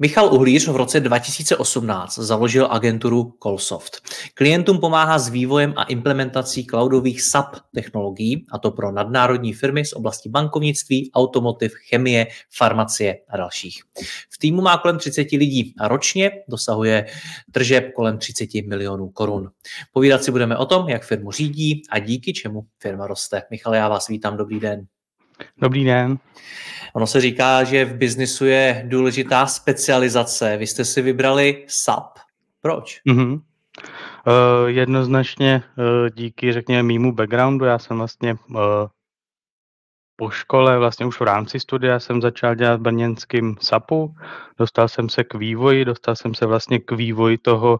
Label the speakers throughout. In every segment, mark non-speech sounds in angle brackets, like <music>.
Speaker 1: Michal Uhlíř v roce 2018 založil agenturu Callsoft. Klientům pomáhá s vývojem a implementací cloudových SAP technologií, a to pro nadnárodní firmy z oblasti bankovnictví, automotiv, chemie, farmacie a dalších. V týmu má kolem 30 lidí a ročně dosahuje tržeb kolem 30 milionů korun. Povídat si budeme o tom, jak firmu řídí a díky čemu firma roste. Michal, já vás vítám, dobrý den.
Speaker 2: Dobrý den.
Speaker 1: Ono se říká, že v biznisu je důležitá specializace. Vy jste si vybrali SAP. Proč?
Speaker 2: Mm-hmm. Uh, jednoznačně uh, díky, řekněme, mýmu backgroundu. Já jsem vlastně uh, po škole, vlastně už v rámci studia jsem začal dělat v brněnským SAPu. Dostal jsem se k vývoji, dostal jsem se vlastně k vývoji toho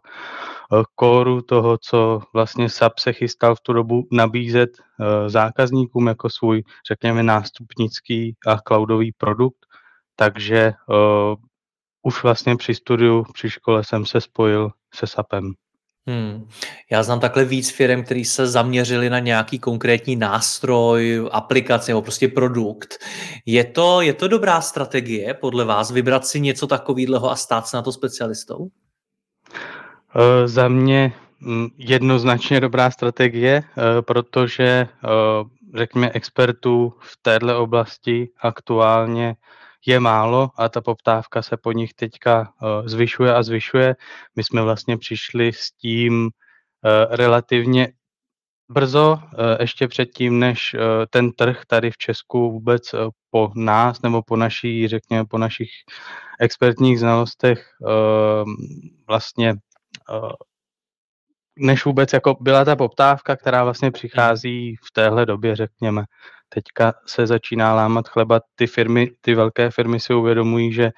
Speaker 2: Eh, kóru toho, co vlastně SAP se chystal v tu dobu nabízet eh, zákazníkům jako svůj, řekněme, nástupnický a cloudový produkt. Takže uh, už vlastně při studiu, při škole jsem se spojil se SAPem.
Speaker 1: Hmm. Já znám takhle víc firm, který se zaměřili na nějaký konkrétní nástroj, aplikaci nebo prostě produkt. Je to, je to dobrá strategie podle vás vybrat si něco takového a stát se na to specialistou?
Speaker 2: Eh, za mě mm, jednoznačně dobrá strategie, eh, protože eh, řekněme expertů v téhle oblasti aktuálně je málo a ta poptávka se po nich teďka zvyšuje a zvyšuje. My jsme vlastně přišli s tím relativně brzo, ještě předtím, než ten trh tady v Česku vůbec po nás nebo po naší, řekněme, po našich expertních znalostech vlastně Eh, než vůbec jako byla ta poptávka, která vlastně přichází v téhle době, řekněme. Teďka se začíná lámat chleba, ty firmy, ty velké firmy si uvědomují, že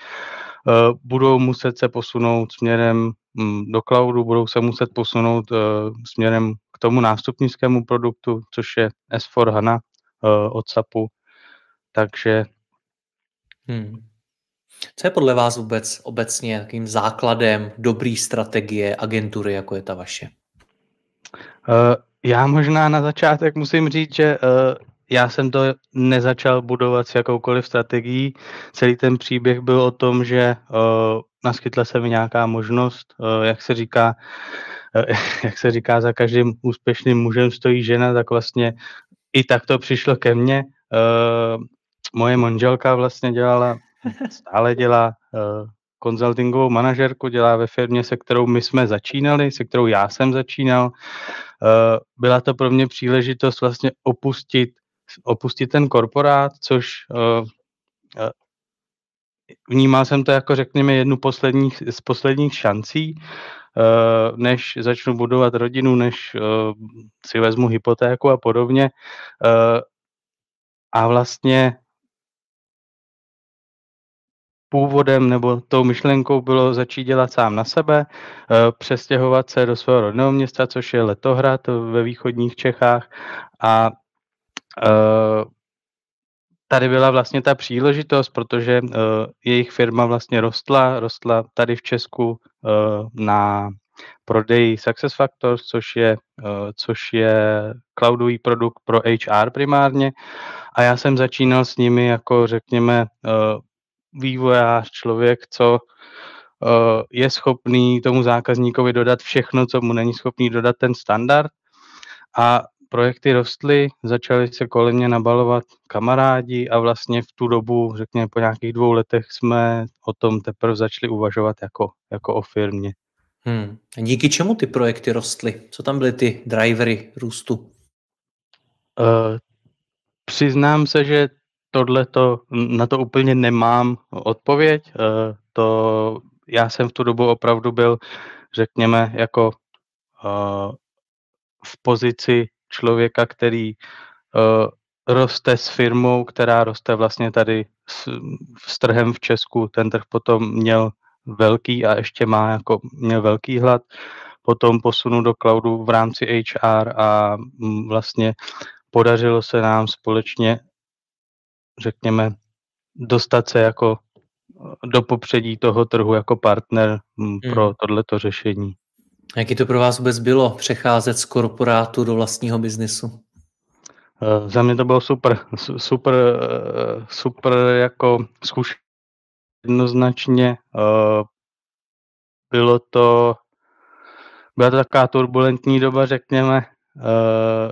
Speaker 2: uh, budou muset se posunout směrem um, do cloudu, budou se muset posunout uh, směrem k tomu nástupnickému produktu, což je S4 HANA uh, od SAPu. Takže
Speaker 1: hmm. Co je podle vás vůbec obecně takým základem dobrý strategie agentury, jako je ta vaše?
Speaker 2: Uh, já možná na začátek musím říct, že uh, já jsem to nezačal budovat s jakoukoliv strategií. Celý ten příběh byl o tom, že uh, naskytla se mi nějaká možnost, uh, jak se říká, <laughs> jak se říká, za každým úspěšným mužem stojí žena, tak vlastně i tak to přišlo ke mně. Moje manželka vlastně dělala stále dělá konzultingovou manažerku, dělá ve firmě, se kterou my jsme začínali, se kterou já jsem začínal. Uh, byla to pro mě příležitost vlastně opustit, opustit ten korporát, což uh, vnímal jsem to jako, řekněme, jednu posledních, z posledních šancí, než začnu budovat rodinu, než si vezmu hypotéku a podobně. A vlastně původem nebo tou myšlenkou bylo začít dělat sám na sebe, eh, přestěhovat se do svého rodného města, což je Letohrad ve východních Čechách a eh, tady byla vlastně ta příležitost, protože uh, jejich firma vlastně rostla, rostla tady v Česku na prodej SuccessFactors, což je, což je cloudový produkt pro HR primárně. A já jsem začínal s nimi jako, řekněme, vývojář, člověk, co uh, je schopný tomu zákazníkovi dodat všechno, co mu není schopný dodat ten standard. A projekty rostly, začaly se kolem mě nabalovat kamarádi a vlastně v tu dobu, řekněme po nějakých dvou letech, jsme o tom teprve začali uvažovat jako, jako o firmě.
Speaker 1: Hmm. A díky čemu ty projekty rostly? Co tam byly ty drivery růstu? Uh,
Speaker 2: přiznám se, že tohleto na to úplně nemám odpověď. Eh, to já jsem v tu dobu opravdu byl, řekněme, jako eh, v pozici člověka, který roste s firmou, která roste vlastně tady s, s trhem v Česku. Ten trh potom měl velký a ještě má jako měl velký hlad. Potom posunu do cloudu v rámci HR a mm, vlastně podařilo se nám společně, řekněme, dostat se jako do popředí toho trhu jako partner pro hmm. tohleto řešení.
Speaker 1: Jaký to pro vás vůbec bylo přecházet z korporátu do vlastního biznesu?
Speaker 2: Uh, za mě to bylo super, super, uh, super jako zkušenost jednoznačně. Uh, bylo to, byla to taková turbulentní doba, řekněme,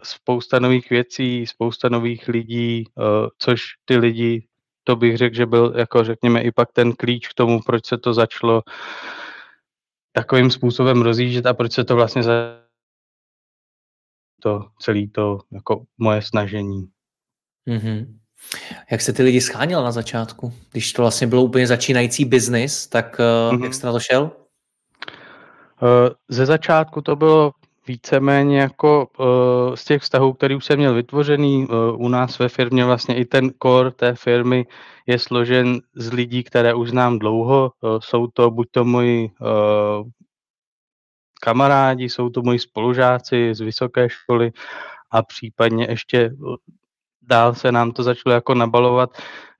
Speaker 2: spousta nových věcí, spousta nových lidí, uh, což ty lidi, to bych řekl, že byl, jako řekněme, i pak ten klíč k tomu, proč se to začalo takovým způsobem rozjíždět a proč se to vlastně za to celé to jako moje snažení.
Speaker 1: Mm-hmm. Jak se ty lidi scháněl na začátku? Když to vlastně bylo úplně začínající biznis, tak mm-hmm. jak jste na to šel?
Speaker 2: Eh, ze začátku to bylo víceméně jako uh, z těch vztahů, který už jsem měl vytvořený uh, u nás ve firmě, vlastně i ten core té firmy je složen z lidí, které už znám dlouho. Uh, jsou to buď to moji kamarádi, jsou to moji spolužáci z vysoké školy a případně ještě dál se nám to začalo jako nabalovat,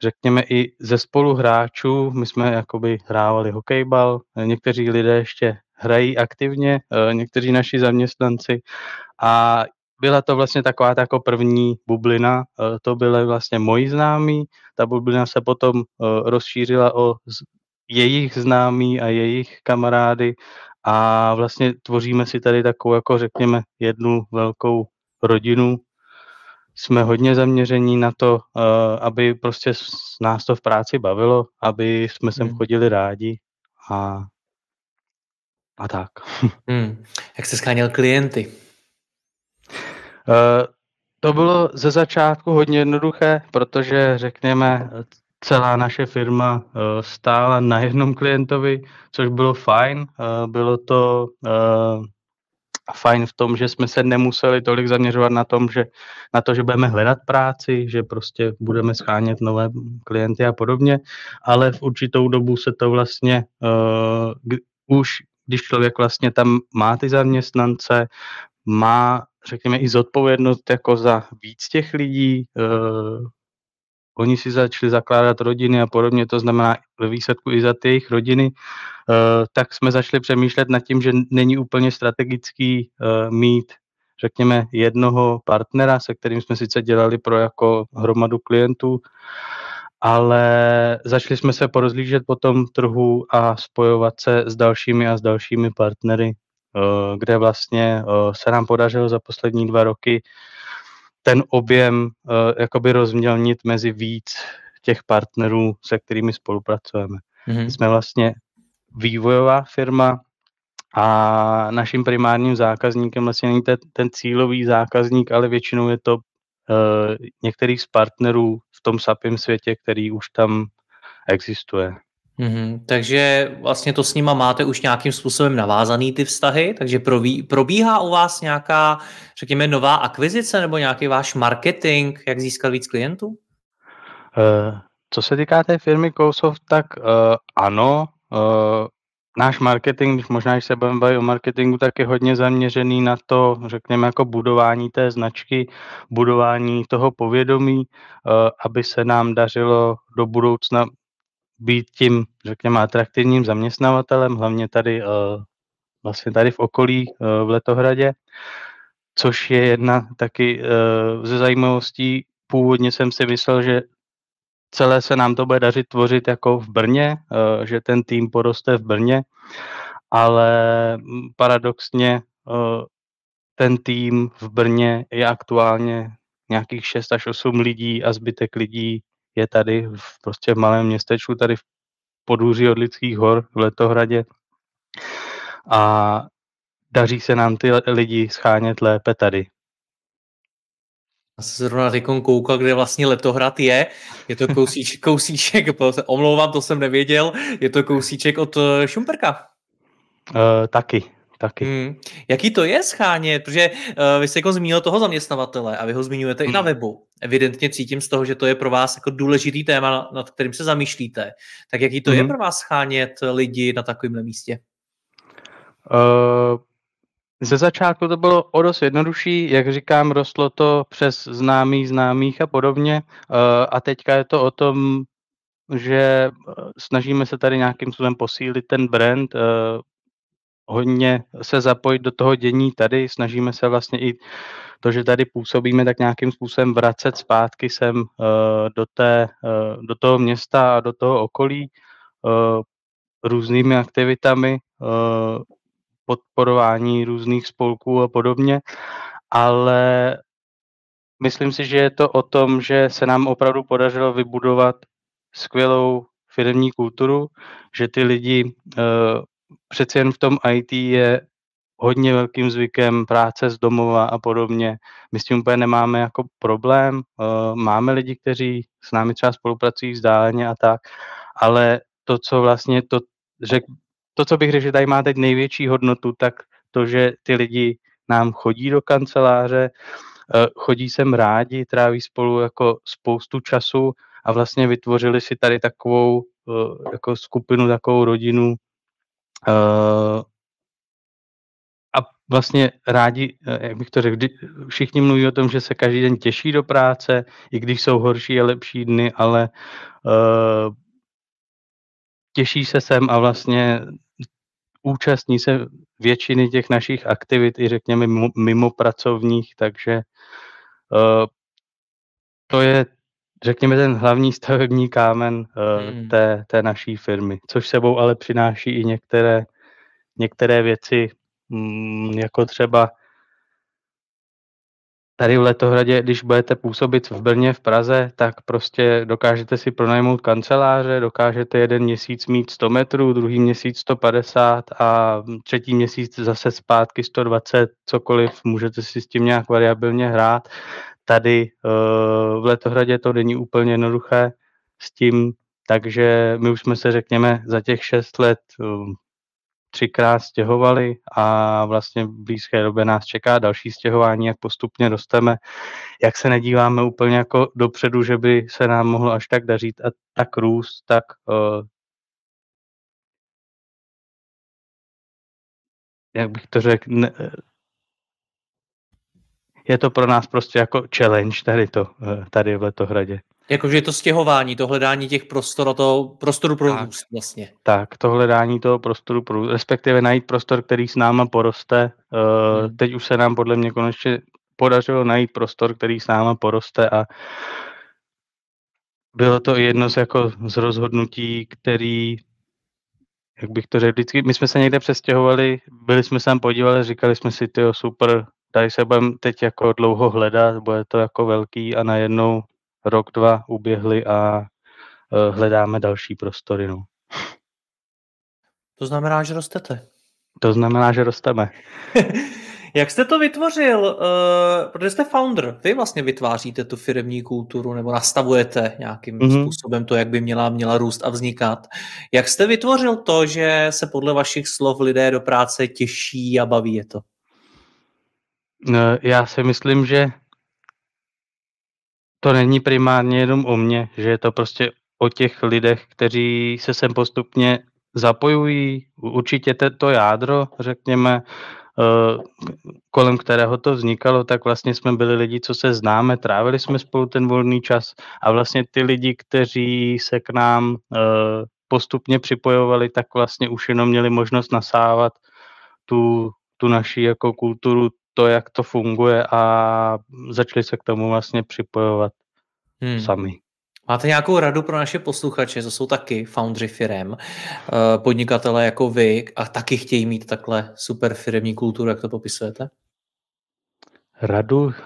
Speaker 2: řekněme i ze spoluhráčů. My jsme jakoby hrávali hokejbal, někteří lidé ještě hrají aktivně, eh, někteří naši zaměstnanci a byla to vlastně taková ta jako první bublina, eh, to byly vlastně moji známí, ta bublina se potom eh, rozšířila o jejich známí a jejich kamarády a vlastně tvoříme si tady takovou, jako řekněme, jednu velkou rodinu. Jsme hodně zaměření na to, aby prostě nás to v práci bavilo, aby jsme sem hmm. chodili rádi a a tak.
Speaker 1: Hmm. Jak jste scháněl klienty?
Speaker 2: Uh, to bylo ze začátku hodně jednoduché, protože řekněme, celá naše firma uh, stála na jednom klientovi, což bylo fajn. Uh, bylo to uh, fajn v tom, že jsme se nemuseli tolik zaměřovat na tom, že na to, že budeme hledat práci, že prostě budeme schánět nové klienty a podobně, ale v určitou dobu se to vlastně uh, už když člověk vlastně tam má ty zaměstnance, má, řekněme, i zodpovědnost jako za víc těch lidí, uh, oni si začali zakládat rodiny a podobně, to znamená ve výsledku i za ty jejich rodiny, uh, tak jsme začali přemýšlet nad tím, že není úplně strategický uh, mít řekněme, jednoho partnera, se kterým jsme sice dělali pro jako hromadu klientů, ale začali jsme se porozlížet po tom trhu a spojovat se s dalšími a s dalšími partnery, eh, kde vlastně eh, se nám podařilo za poslední dva roky ten objem eh, jakoby rozmělnit mezi víc těch partnerů, se kterými spolupracujeme. Mm-hmm. Jsme vlastně vývojová firma a naším primárním zákazníkem vlastně není ten, ten cílový zákazník, ale většinou je to uh, některých z partnerů v tom SAPim světě, který už tam existuje.
Speaker 1: Mm-hmm. Takže vlastně to s nima máte už nějakým způsobem navázaný ty vztahy, takže probí, probíhá u vás nějaká, řekněme, nová akvizice nebo nějaký váš marketing, jak získat víc klientů?
Speaker 2: Uh, co se týká té firmy Kousoft, tak uh, ano, uh, náš marketing, když možná, když se budeme bavit o marketingu, tak je hodně zaměřený na to, řekněme, jako budování té značky, budování toho povědomí, eh, aby se nám dařilo do budoucna být tím, řekněme, atraktivním zaměstnavatelem, hlavně tady, eh, vlastně tady v okolí eh, v Letohradě, což je jedna taky ze zajímavostí. Původně jsem si myslel, že celé se nám to bude dařit tvořit jako v Brně, eh, že ten tým poroste v Brně, ale paradoxně eh, ten tým v Brně je aktuálně nějakých 6 až 8 lidí a zbytek lidí je tady v prostě v malém městečku, tady v podůří od lidských hor v Letohradě. A daří se nám ty lidi schánět lépe tady.
Speaker 1: Já jsem zrovna teď koukal, kde vlastně letohrad je. Je to <laughs> kousíček, kousíček, omlouvám, to jsem nevěděl, je to kousíček od eh, Šumperka.
Speaker 2: Uh, taky, taky.
Speaker 1: Hmm. Jaký to je schánět? Protože uh, vy jste jako zmínil toho zaměstnavatele a vy ho zmiňujete hmm. i na hmm. webu. Evidentně cítím z toho, že to je pro vás jako důležitý téma, nad kterým se zamýšlíte. Tak jaký to hmm. je pro vás schánět lidi na takovémhle místě?
Speaker 2: Uh, ze začátku to bylo o dost jednodušší, jak říkám, rostlo to přes známý známých a podobně. Uh, a teďka je to o tom, že snažíme se tady nějakým způsobem posílit ten brand, uh, hodně se zapojit do toho dění tady, snažíme se vlastně i to, že tady působíme, tak nějakým způsobem vracet zpátky sem do, té, do toho města a do toho okolí různými aktivitami, podporování různých spolků a podobně, ale myslím si, že je to o tom, že se nám opravdu podařilo vybudovat skvělou firmní kulturu, že ty lidi uh, přeci jen v tom IT je hodně velkým zvykem práce z domova a podobně. My s tím úplně nemáme jako problém. Uh, máme lidi, kteří s námi třeba spolupracují vzdáleně a tak, ale to, co vlastně to, řek, to, co bych řekl, že tady má teď největší hodnotu, tak to, že ty lidi nám chodí do kanceláře, uh, chodí sem rádi, tráví spolu jako spoustu času a vlastně vytvořili si tady takovou uh, jako skupinu, takovou rodinu, Uh, a vlastně rádi, eh, jak bych to řekl, všichni mluví o tom, že se každý den těší do práce, i když jsou horší a lepší dny, ale těší se sem a vlastně účastní se většiny těch našich aktivit, i řekněme mimo, mimo pracovních, takže uh, to je řekněme, ten hlavní stavební kámen uh, hmm. té, té naší firmy, což sebou ale přináší i některé, některé věci, mm, jako třeba tady v Letohradě, když budete působit v Brně, v Praze, tak prostě dokážete si pronajmout kanceláře, dokážete jeden měsíc mít 100 metrů, druhý měsíc 150 a třetí měsíc zase zpátky 120, cokoliv, můžete si s tím nějak variabilně hrát. Tady uh, v Letohradě to není úplně jednoduché s tím, takže my už jsme se, řekněme, za těch šest let uh, třikrát stěhovali a vlastně v blízké době nás čeká další stěhování, jak postupně rosteme, jak se nedíváme úplně jako dopředu, že by se nám mohlo až tak dařit a tak růst, tak uh, jak bych to řekl, ne, je to pro nás prostě jako challenge tady to, eh, tady v Letohradě.
Speaker 1: Jakože je to stěhování, to hledání těch prostor, to prostoru pro tak, růst vlastně.
Speaker 2: Tak, to hledání toho prostoru pro růst, respektive najít prostor, který s náma poroste. Uh, hmm. Teď už se nám podle mě konečně podařilo najít prostor, který s náma poroste a bylo to jedno z, jako, z rozhodnutí, který, jak bych to řekl, vždycky, my jsme se někde přestěhovali, byli jsme se tam podívali, říkali jsme si, tyjo, super, tady se budeme teď jako dlouho hledat, bude to jako velký a najednou rok, dva uběhli a uh, hledáme další prostory. No.
Speaker 1: To znamená, že rostete.
Speaker 2: To znamená, že rosteme. <laughs>
Speaker 1: Jak jste to vytvořil? Uh, protože jste founder, vy vlastně vytváříte tu firmní kulturu nebo nastavujete nějakým mm-hmm. způsobem to, jak by měla, měla růst a vznikat. Jak jste vytvořil to, že se podle vašich slov lidé do práce těší a baví je to?
Speaker 2: No, já si myslím, že to není primárně jenom o mně, že je to prostě o těch lidech, kteří se sem postupně zapojují. Určitě to jádro, řekněme, eh, kolem kterého to vznikalo, tak vlastně jsme byli lidi, co se známe, trávili jsme spolu ten volný čas a vlastně ty lidi, kteří se k nám eh, postupně připojovali, tak vlastně už jenom měli možnost nasávat tu, tu naši jako kulturu to, jak to funguje a začali se k tomu vlastně připojovat hmm. sami.
Speaker 1: Máte nějakou radu pro naše posluchače, co jsou taky foundry firem, eh, podnikatele jako vy a taky chtějí mít takhle super firmní kulturu, jak to popisujete?
Speaker 2: Radu? Eh,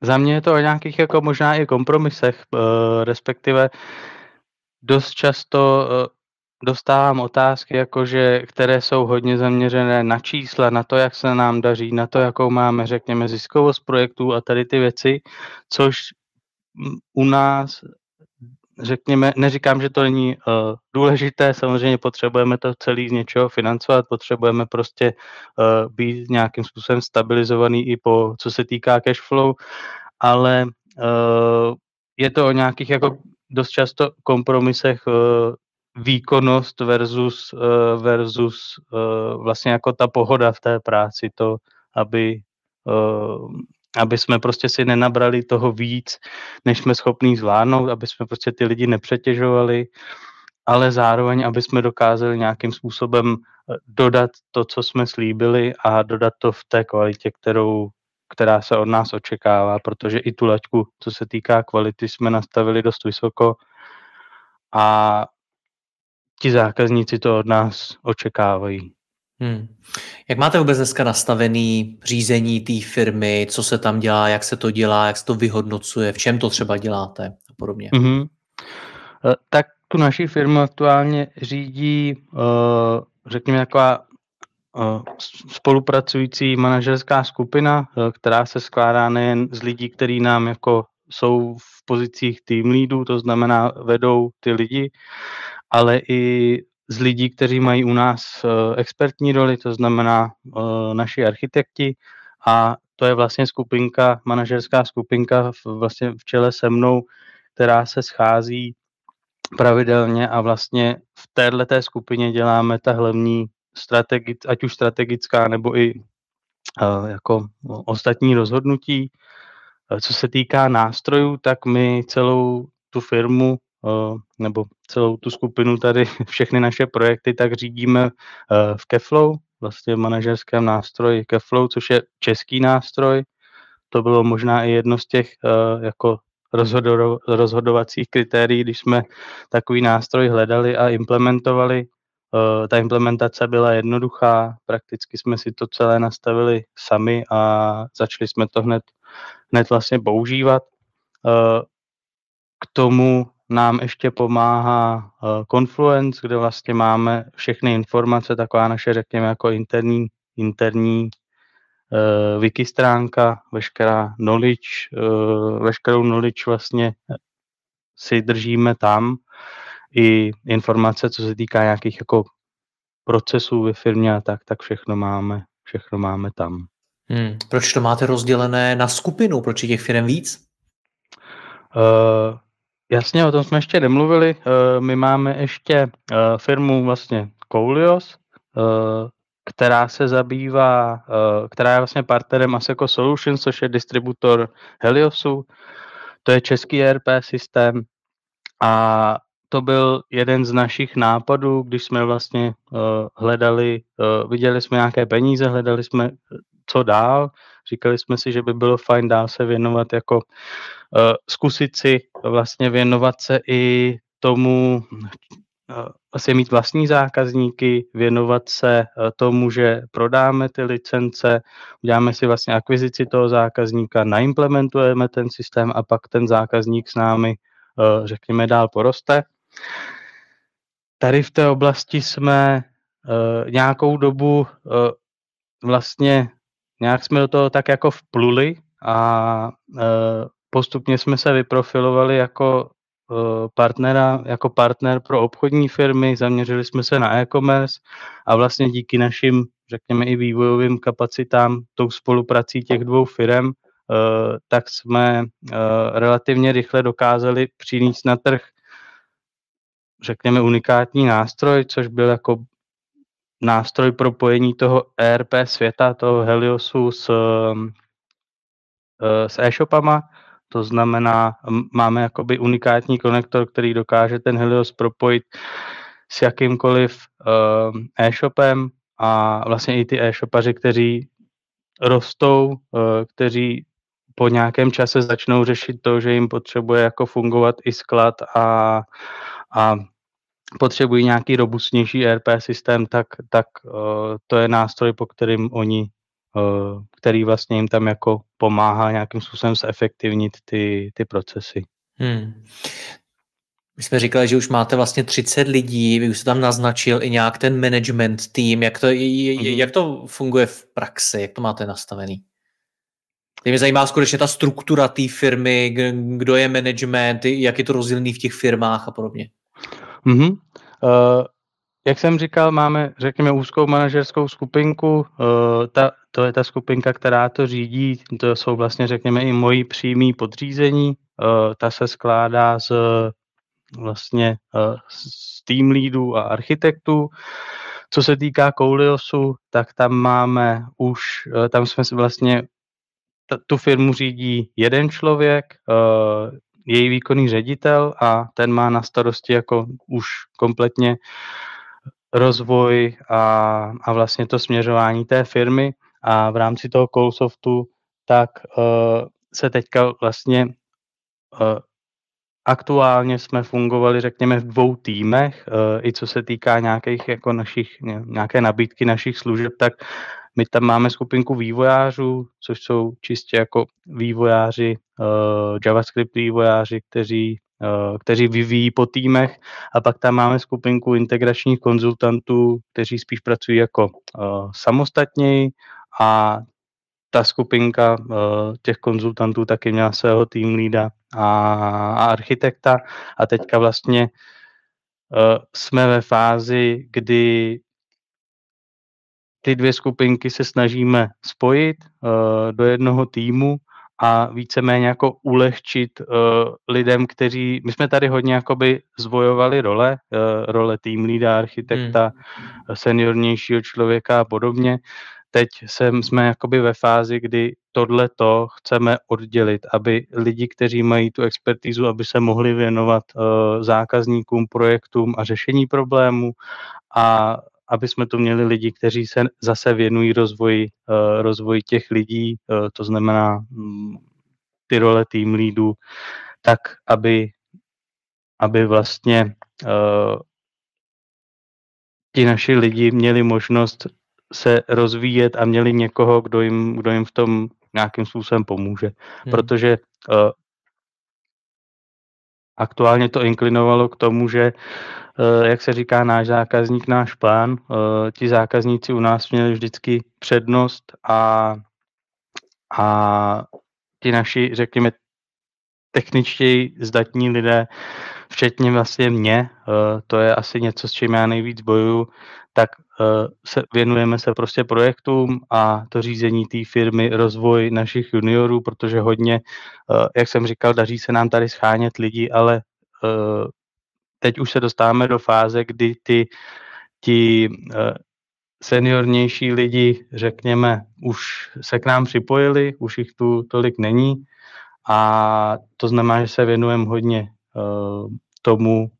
Speaker 2: za mě je to o nějakých jako možná i kompromisech, eh, respektive dost často dostávám otázky, jakože, které jsou hodně zaměřené na čísla, na to, jak se nám daří, na to, jakou máme, řekněme, ziskovost projektů a tady ty věci, což u nás, řekněme, neříkám, že to není uh, důležité, samozřejmě potřebujeme to celý z něčeho financovat, potřebujeme prostě uh, být nějakým způsobem stabilizovaný i po, co se týká cash flow, ale uh, je to o nějakých jako dost často kompromisech výkonnost versus, uh, versus uh, vlastně jako ta pohoda v té práci, to, aby uh, aby jsme prostě si nenabrali toho víc, než jsme schopní zvládnout, aby jsme prostě ty lidi nepřetěžovali, ale zároveň, aby jsme dokázali nějakým způsobem dodat to, co jsme slíbili a dodat to v té kvalitě, kterou, která se od nás očekává, protože i tu laťku, co se týká kvality, jsme nastavili dost vysoko a ti zákazníci to od nás očekávají. Hmm.
Speaker 1: Jak máte vůbec dneska nastavený řízení té firmy, co se tam dělá, jak se to dělá, jak se to vyhodnocuje, v čem to třeba děláte a podobně? Mm-hmm.
Speaker 2: Tak tu naši firmu aktuálně řídí, eh, řekněme, taková eh, spolupracující manažerská skupina, která se skládá nejen z lidí, kteří nám jako jsou v pozicích tým leadů, to znamená vedou ty lidi, ale i z lidí, kteří mají u nás uh, expertní roli, to znamená uh, naši architekti a to je vlastně skupinka, manažerská skupinka vlastně v čele se mnou, která se schází pravidelně a vlastně v této skupině děláme ta hlavní strategi, ať už strategická nebo i uh, jako ostatní rozhodnutí. Co se týká nástrojů, tak my celou tu firmu nebo celou tu skupinu tady, <laughs> všechny naše projekty, tak řídíme v Keflow, vlastně v manažerském nástroji Keflow, což je český nástroj. To bylo možná i jedno z těch jako rozhodo, rozhodovacích kritérií, když jsme takový nástroj hledali a implementovali. Ta implementace byla jednoduchá, prakticky jsme si to celé nastavili sami a začali jsme to hned, hned vlastně používat. K tomu nám ještě pomáhá uh, Confluence, kde vlastně máme všechny informace, taková naše, řekněme, jako interní, interní uh, wiki stránka, veškerá knowledge, uh, veškerou knowledge vlastně si držíme tam, i informace, co se týká nějakých jako procesů ve firmě a tak, tak všechno máme, všechno máme tam.
Speaker 1: Hmm. Proč to máte rozdělené na skupinu? Proč je těch firm víc?
Speaker 2: Uh, Jasně, o tom jsme ještě nemluvili. Eh, my máme ještě eh, firmu vlastně Koulios, eh, která se zabývá, která je vlastně partnerem Aseco Solutions, což je distributor Heliosu. To je český ERP systém a to byl jeden z našich nápadů, když jsme vlastně hledali, viděli jsme nějaké peníze, hledali jsme co dál. Říkali jsme si, že by bylo fajn dál se věnovat jako Eh, zkusit si vlastně věnovat se i tomu, eh, vlastně mít vlastní zákazníky, věnovat se eh, tomu, že prodáme ty licence, uděláme si vlastně akvizici toho zákazníka, naimplementujeme ten systém a pak ten zákazník s námi, řekněme, dál poroste. Tady v té oblasti jsme nějakou dobu vlastně nějak jsme do toho tak jako vpluli a postupně jsme se vyprofilovali jako eh, partnera, jako partner pro obchodní firmy, zaměřili jsme se na e-commerce a vlastně díky našim, řekněme i vývojovým kapacitám, tou spoluprací těch dvou firm, eh, tak jsme relativně rychle dokázali přinést na trh, řekněme, unikátní nástroj, což byl jako nástroj propojení toho ERP světa, toho Heliosu s, s e-shopama, to znamená, máme jakoby unikátní konektor, který dokáže ten Helios propojit s jakýmkoliv uh, e-shopem a vlastně i ty e-shopaři, kteří rostou, uh, kteří po nějakém čase začnou řešit to, že jim potřebuje jako fungovat i sklad a, a potřebují nějaký robustnější ERP systém, tak, tak uh, to je nástroj, po kterým oni Eh, který vlastně jim tam jako pomáhá nějakým způsobem zefektivnit ty, ty procesy. Hmm.
Speaker 1: My jsme říkali, že už máte vlastně 30 lidí, vy už jste tam naznačil i nějak ten management tým, jak to, mm-hmm. jak to funguje v praxi, jak to máte nastavený? Mě zajímá skutečně ta struktura té firmy, kdo je management, jak je to rozdělený v těch firmách a podobně.
Speaker 2: Mm-hmm. Uh, jak jsem říkal, máme, řekněme, úzkou manažerskou skupinku. Uh, ta, to je ta skupinka, která to řídí. To jsou vlastně, řekněme, i moji přímý podřízení. Uh, ta se skládá z vlastně z team leadů a architektů. Co se týká Kouliosu, tak tam máme už, tam jsme vlastně tu firmu řídí jeden člověk, její výkonný ředitel a ten má na starosti jako už kompletně rozvoj a, a vlastně to směřování té firmy. A v rámci toho Callsoftu tak uh, se teďka vlastně uh, aktuálně jsme fungovali, řekněme, v dvou týmech, uh, i co se týká nějakých jako našich, nějaké nabídky našich služeb, tak my tam máme skupinku vývojářů, což jsou čistě jako vývojáři, uh, JavaScript vývojáři, kteří, uh, kteří vyvíjí po týmech. A pak tam máme skupinku integračních konzultantů, kteří spíš pracují jako uh, samostatněji a ta skupinka uh, těch konzultantů taky měla svého tým lída a, a architekta. A teďka vlastně uh, jsme ve fázi, kdy ty dvě skupinky se snažíme spojit uh, do jednoho týmu a víceméně jako ulehčit uh, lidem, kteří, my jsme tady hodně jakoby zvojovali role, uh, role tým lída, architekta, hmm. seniornějšího člověka a podobně. Teď jsem, jsme jakoby ve fázi, kdy tohle to chceme oddělit, aby lidi, kteří mají tu expertízu, aby se mohli věnovat uh, zákazníkům, projektům a řešení problémů a aby jsme tu měli lidi, kteří se zase věnují rozvoji, uh, rozvoji těch lidí, uh, to znamená um, ty role tým lídů, tak aby, aby vlastně uh, ti naši lidi měli možnost se rozvíjet a měli někoho, kdo jim, kdo jim v tom nějakým způsobem pomůže. Hmm. Protože aktuálně to inklinovalo k tomu, že Eh, jak se říká, náš zákazník, náš plán. Eh, ti zákazníci u nás měli vždycky přednost a, a ti naši, řekněme, techničtěji zdatní lidé, včetně vlastně mě, eh, to je asi něco, s čím já nejvíc bojuju, tak se, věnujeme se prostě projektům a to řízení té firmy, rozvoj našich juniorů, protože hodně, jak jsem říkal, daří se nám tady schánět lidi, ale teď už se dostáváme do fáze, kdy ty, uh, seniornější lidi, řekněme, už se k nám připojili, už jich tu tolik není a to znamená, že se věnujeme hodně tomu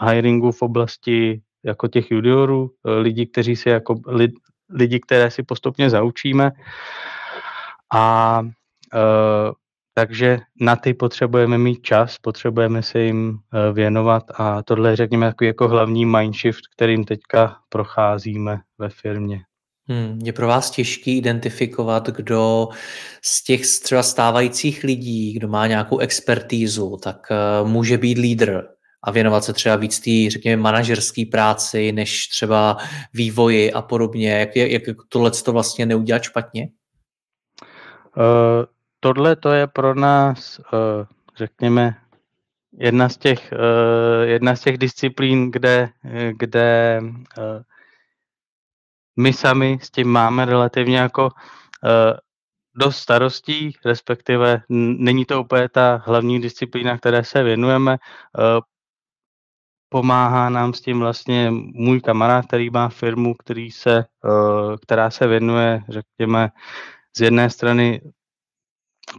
Speaker 2: hiringu v oblasti jako těch juniorů, uh, lidí, kteří si jako lid, lidi, které si postupně zaučíme a uh, takže na ty potřebujeme mít čas, potřebujeme se jim eh, věnovat a tohle je, řekněme, takový jako hlavní mindshift, kterým teďka procházíme ve firmě.
Speaker 1: Hmm, je pro vás těžký identifikovat, kdo z těch třeba stávajících lidí, kdo má nějakou expertízu, tak uh, může být lídr a věnovat se třeba víc té, řekněme, manažerské práci, než třeba vývoji a podobně. Jak, jak tohle to vlastně neudělat špatně?
Speaker 2: Uh, tohle to je pro nás, uh, řekněme, jedna z těch, uh, jedna z těch disciplín, kde, kde uh, my sami s tím máme relativně jako dost starostí, respektive není to úplně ta hlavní disciplína, které se věnujeme. Pomáhá nám s tím vlastně můj kamarád, který má firmu, který se, která se věnuje, řekněme, z jedné strany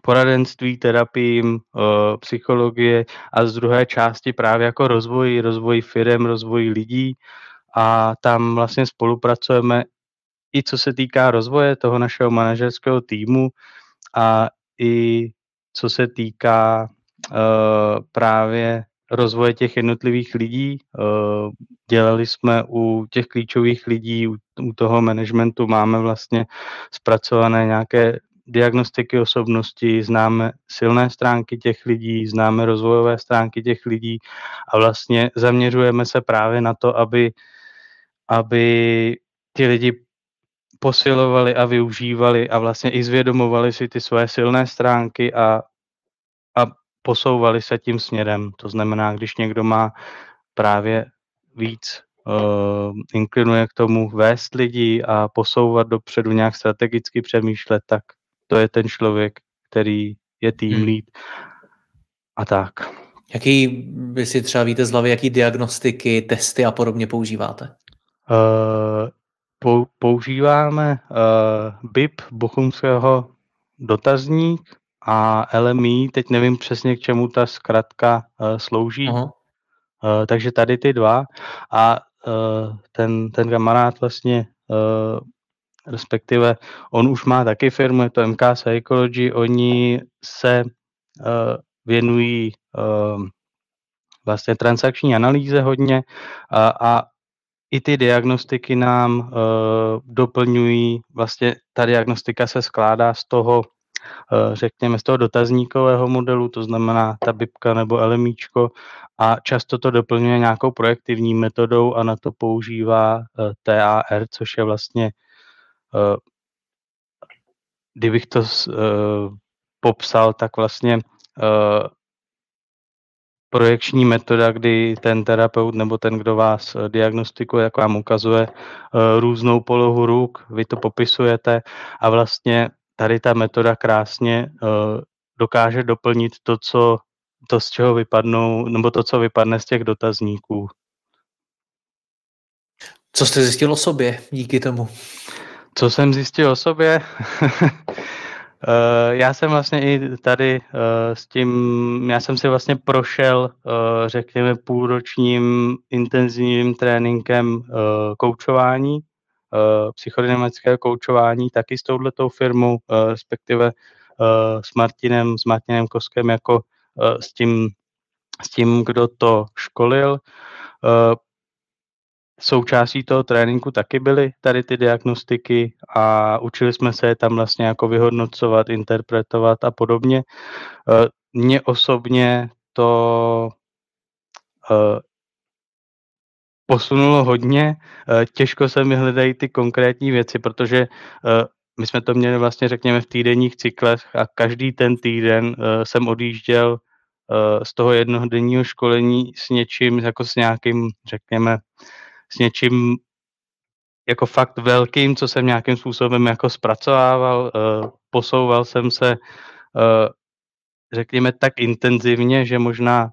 Speaker 2: poradenství, terapii, psychologie a z druhé části právě jako rozvoj, rozvoj firm, rozvoj lidí. A tam vlastně spolupracujeme i co se týká rozvoje toho našeho manažerského týmu a i co se týká uh, právě rozvoje těch jednotlivých lidí. Uh, dělali jsme u těch klíčových lidí, u, toho managementu máme vlastně zpracované nějaké diagnostiky osobnosti, známe silné stránky těch lidí, známe rozvojové stránky těch lidí a vlastně zaměřujeme se právě na to, aby, aby ti lidi posilovali a využívali a vlastně i zvědomovali si ty svoje silné stránky a posouvali se tím směrem. To znamená, když někdo má právě víc uh, inklinuje k tomu vést lidi a posouvat dopředu, nějak strategicky přemýšlet, tak to je ten člověk, který je tým hmm. lead a tak.
Speaker 1: Jaký, vy si třeba víte z hlavy, jaký diagnostiky, testy a podobně používáte? Uh,
Speaker 2: pou, používáme uh, BIP Bochumského dotazník a LMI, teď nevím přesně, k čemu ta zkratka uh, slouží, uh, takže tady ty dva. A uh, ten, ten kamarád vlastně uh, respektive on už má taky firmu, je to MK Psychology, oni se uh, věnují uh, vlastně transakční analýze hodně. A, a i ty diagnostiky nám uh, doplňují, vlastně ta diagnostika se skládá z toho, řekněme, z toho dotazníkového modelu, to znamená ta BIPka nebo LMIčko a často to doplňuje nějakou projektivní metodou a na to používá uh, TAR, což je vlastně, uh, kdybych to popsal, tak vlastně projekční metoda, kdy ten terapeut nebo ten, kdo vás eh, diagnostikuje, jak vám ukazuje různou polohu ruk, vy to popisujete a vlastně tady ta metoda krásně uh, dokáže doplnit to, co to, z čeho vypadnou, nebo to, co vypadne z těch dotazníků.
Speaker 1: Co jste zjistil o sobě díky tomu?
Speaker 2: Co jsem zjistil o sobě? Uh, <laughs> já jsem vlastně i tady uh, s tím, já jsem si vlastně prošel, řekněme, půlročním intenzivním tréninkem koučování, psychodynamického koučování, taky s touhletou firmou, uh, respektive uh, s Martinem, s Martinem Koskem jako s tím, s tím, kdo to školil. Součástí toho tréninku taky byly tady ty diagnostiky a učili jsme se je tam vlastně jako vyhodnocovat, interpretovat a podobně. Eh, mně osobně to eh, posunulo hodně. Eh, těžko se mi hledají ty konkrétní věci, protože my jsme to měli vlastně, řekněme, v týdenních cyklech a každý ten týden jsem odjížděl z toho jednodenního školení s něčím, jako s nějakým, řekněme, s něčím jako fakt velkým, co jsem nějakým způsobem jako zpracovával, posouval jsem se, řekněme, tak intenzivně, že možná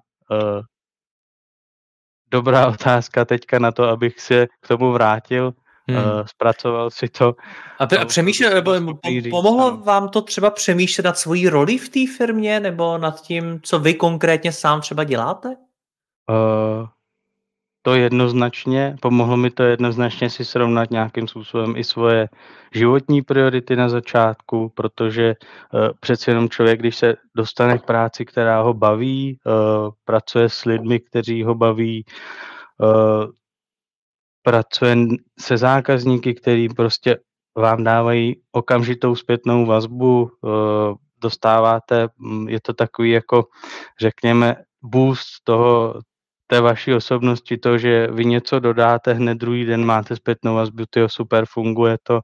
Speaker 2: dobrá <laughs> otázka teďka na to, abych se k tomu vrátil, hmm. uh, zpracoval si to.
Speaker 1: A, te, a přemýšlel, pomohlo vám to třeba přemýšlet nad svojí roli v té firmě, nebo nad tím, co vy konkrétně sám třeba děláte?
Speaker 2: Uh, to jednoznačně, pomohlo mi to jednoznačně si srovnat nějakým způsobem i svoje životní priority na začátku, protože uh, přeci jenom člověk, když se dostane k práci, která ho baví, uh, pracuje s lidmi, kteří ho baví, uh, pracuje se zákazníky, který prostě vám dávají okamžitou zpětnou vazbu, dostáváte, mm, je to takový jako, řekněme, boost toho, té vaší osobnosti, to, že vy něco dodáte, hned druhý den máte zpětnou vazbu, tyjo, super, funguje to,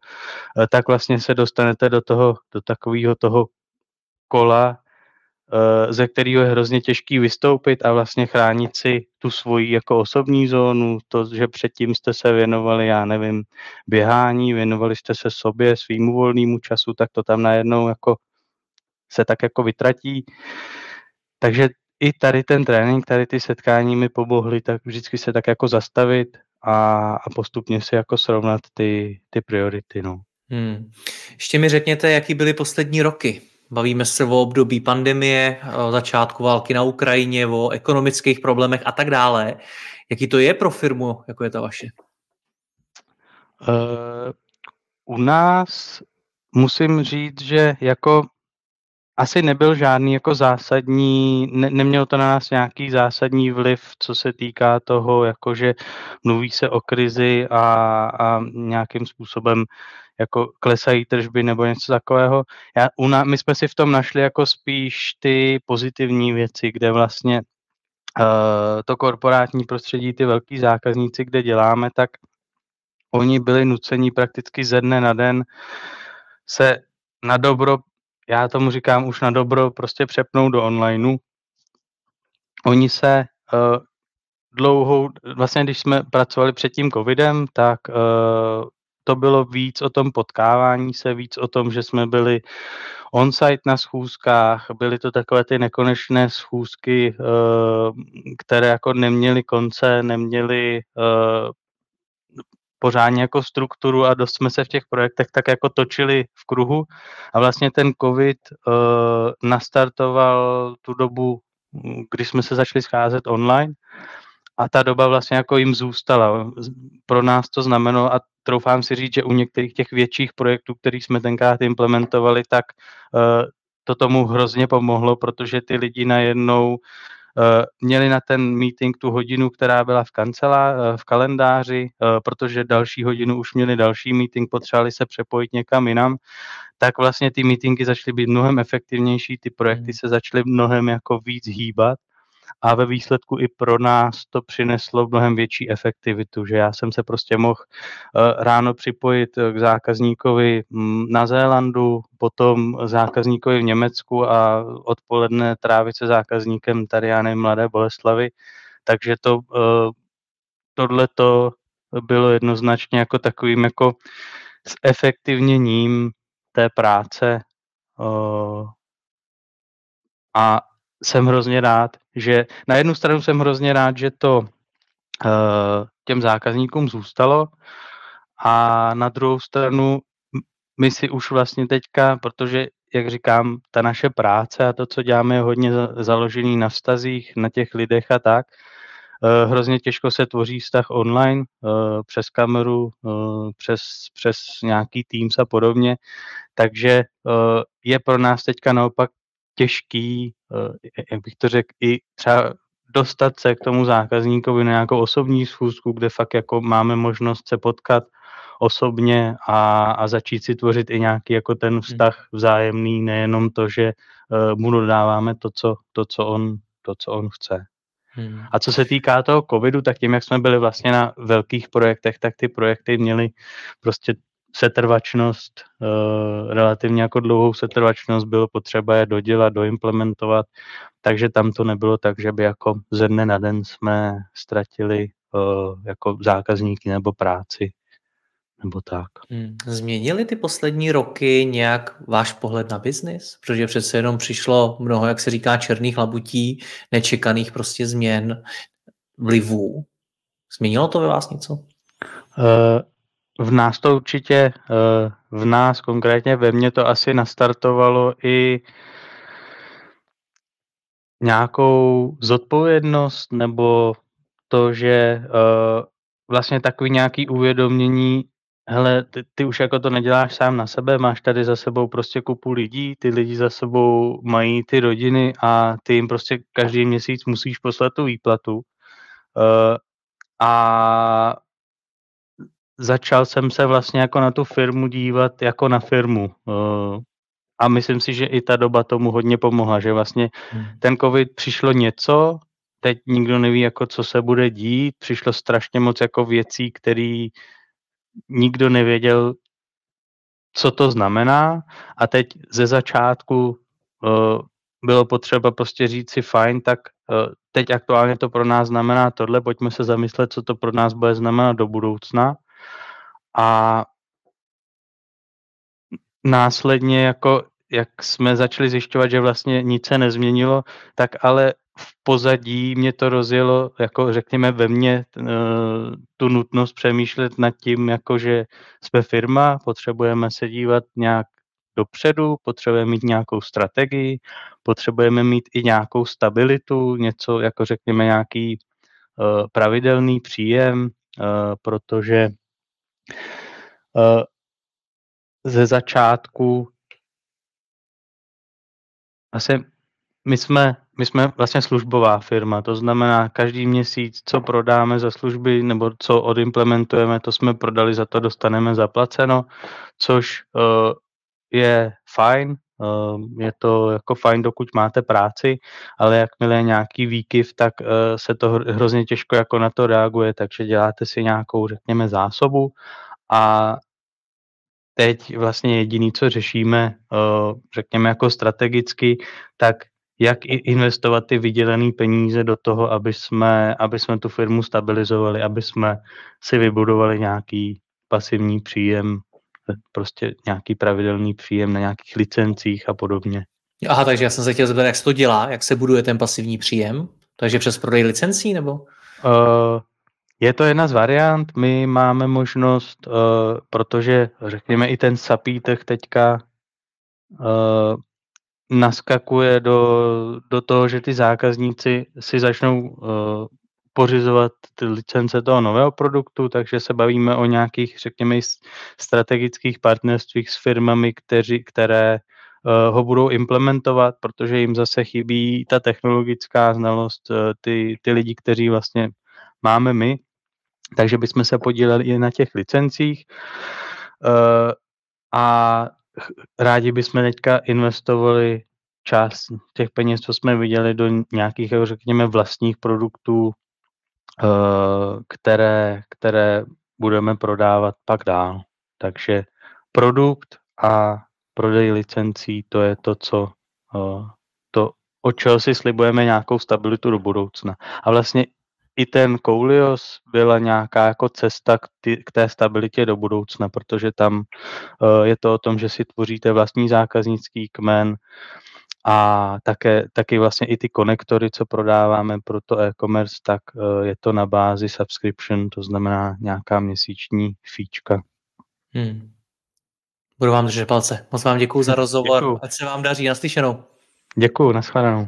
Speaker 2: eh, tak vlastně se dostanete do toho, do takového toho kola, eh, ze kterého je hrozně těžký vystoupit a vlastně chránit si tu svoji jako osobní zónu, to, že předtím jste se věnovali, já nevím, běhání, věnovali jste se sobě, svýmu volnému času, tak to tam najednou jako se tak jako vytratí. Takže i tady ten trénink, tady ty setkání mi pomohly tak vždycky se tak jako zastavit a, a postupně si jako srovnat ty, ty priority. No.
Speaker 1: Hmm. Ještě mi řekněte, jaký byly poslední roky. Bavíme se o období pandemie, o začátku války na Ukrajině, o ekonomických problémech a tak dále. Jaký to je pro firmu, jako je ta vaše?
Speaker 2: Uh, u nás musím říct, že jako asi nebyl žádný jako zásadní, ne, nemělo to na nás nějaký zásadní vliv, co se týká toho, jakože mluví se o krizi a, a nějakým způsobem jako klesají tržby nebo něco takového. Já, una, my jsme si v tom našli jako spíš ty pozitivní věci, kde vlastně uh, to korporátní prostředí, ty velký zákazníci, kde děláme, tak oni byli nuceni prakticky ze dne na den se na dobro já tomu říkám už na dobro, prostě přepnout do onlineu. Oni se uh, dlouhou, vlastně když jsme pracovali před tím covidem, tak uh, to bylo víc o tom potkávání se, víc o tom, že jsme byli on-site na schůzkách, byly to takové ty nekonečné schůzky, uh, které jako neměly konce, neměly pořádně jako strukturu a dost jsme se v těch projektech tak jako točili v kruhu a vlastně ten covid uh, nastartoval tu dobu, kdy jsme se začali scházet online a ta doba vlastně jako jim zůstala. Pro nás to znamenalo a troufám si říct, že u některých těch větších projektů, který jsme tenkrát implementovali, tak uh, to tomu hrozně pomohlo, protože ty lidi najednou Eh, měli na ten meeting tu hodinu, která byla v kancelá, eh, v kalendáři, eh, protože další hodinu už měli další meeting, potřebovali se přepojit někam jinam, tak vlastně ty meetingy začaly být mnohem efektivnější, ty projekty hmm. se začaly mnohem jako víc hýbat a ve výsledku i pro nás to přineslo mnohem větší efektivitu, že já jsem se prostě mohl eh, ráno připojit eh, k zákazníkovi mm, na Zélandu, potom zákazníkovi v Německu a odpoledne trávit se zákazníkem tady, já nevím, Mladé Boleslavy. Takže to, eh, tohle to bylo jednoznačně jako takovým jako s efektivněním té práce a jsem hrozně rád, že na jednu stranu jsem hrozně rád, že to uh, těm zákazníkům zůstalo a na druhou stranu my si už vlastně teďka, protože jak říkám, ta naše práce a to, co děláme, je hodně založený na vztazích, na těch lidech a tak. Uh, hrozně těžko se tvoří vztah online, uh, přes kameru, přes, přes nějaký Teams a podobně. Takže je pro nás teďka naopak těžký, eh, jak bych to řekl, i třeba dostat se k tomu zákazníkovi na nějakou osobní schůzku, kde fakt jako máme možnost se potkat osobně a, a začít si tvořit i nějaký jako ten hmm. vztah vzájemný, nejenom to, že uh, mu dodáváme to co, to, co on, to, co on chce. Hmm. A co se týká toho covidu, tak tím, jak jsme byli vlastně na velkých projektech, tak ty projekty měly prostě setrvačnost, uh, relativně jako dlouhou setrvačnost, bylo potřeba je dodělat, doimplementovat, takže tam to nebylo tak, že by jako ze dne na den jsme ztratili uh, jako zákazníky nebo práci nebo tak.
Speaker 1: Hmm. Změnili ty poslední roky nějak váš pohled na biznis? Protože přece jenom přišlo mnoho, jak se říká, černých labutí, nečekaných prostě změn, vlivů. Změnilo to ve vás něco? Uh,
Speaker 2: v nás to určitě, eh, v nás konkrétně ve mně to asi nastartovalo i nějakou zodpovědnost nebo to, že eh, vlastně takový nějaký uvědomění, hele, ty, ty už jako to neděláš sám na sebe, máš tady za sebou prostě kupu lidí, ty lidi za sebou mají ty rodiny a ty jim prostě každý měsíc musíš poslat tu výplatu. Uh, a začal jsem se vlastně jako na tu firmu dívat jako na firmu. Eh, a myslím si, že i ta doba tomu hodně pomohla, že vlastně hmm. ten covid přišlo něco, teď nikdo neví, jako co se bude dít, přišlo strašně moc jako věcí, které nikdo nevěděl, co to znamená a teď ze začátku uh, bylo potřeba prostě říct si fajn, tak uh, teď aktuálně to pro nás znamená tohle, pojďme se zamyslet, co to pro nás bude znamenat do budoucna a následně jako jak jsme začali zjišťovat, že vlastně nic se nezměnilo, tak ale v pozadí mě to rozjelo, jako řekněme ve mně, eh, tu nutnost přemýšlet nad tím, jako že jsme firma, potřebujeme se dívat nějak dopředu, potřebujeme mít nějakou strategii, potřebujeme mít i nějakou stabilitu, něco jako řekněme nějaký uh, pravidelný příjem, uh, protože Eh, ze začátku vlastně my jsme, my jsme vlastně službová firma, to znamená každý měsíc, co prodáme za služby nebo co odimplementujeme, to jsme prodali, za to dostaneme zaplaceno, což uh, je fajn, je to jako fajn, dokud máte práci, ale jakmile je nějaký výkyv, tak uh, se to hrozně těžko jako na to reaguje, takže děláte si nějakou, řekněme, zásobu. A teď vlastně jediný, co řešíme, řekněme jako strategicky, tak jak investovat ty vydělené peníze do toho, aby jsme, aby jsme tu firmu stabilizovali, aby jsme si vybudovali nějaký pasivní příjem, prostě nějaký pravidelný příjem na nějakých licencích a podobně.
Speaker 1: Aha, takže já jsem se chtěl zeptat, jak se to dělá, jak se buduje ten pasivní příjem, takže přes prodej licencí nebo? Uh,
Speaker 2: je to jedna z variant. My máme možnost, uh, protože řekněme i ten sapítek teďka uh, naskakuje do, do toho, že ty zákazníci si začnou uh, pořizovat ty licence toho nového produktu, takže se bavíme o nějakých, řekněme, strategických partnerstvích s firmami, kteří, které uh, ho budou implementovat, protože jim zase chybí ta technologická znalost, uh, ty, ty lidi, kteří vlastně máme my, takže bychom se podíleli i na těch licencích. Uh, a rádi bychom teďka investovali část těch peněz, co jsme viděli, do nějakých, řekněme, vlastních produktů, eh, které, které budeme prodávat pak dál. Takže produkt a prodej licencí, to je to, co eh, to, od čeho si slibujeme nějakou stabilitu do budoucna. A vlastně i ten Koulios byla nějaká jako cesta k, ty, k té stabilitě do budoucna, protože tam uh, je to o tom, že si tvoříte vlastní zákaznický kmen a také, taky vlastně i ty konektory, co prodáváme pro to e-commerce, tak uh, je to na bázi subscription, to znamená nějaká měsíční fíčka. Hmm.
Speaker 1: Budu vám držet palce. Moc vám děkuji za <laughs> rozhovor. Děkuju. Ať se vám daří. Naslyšenou.
Speaker 2: Děkuji, nashledanou.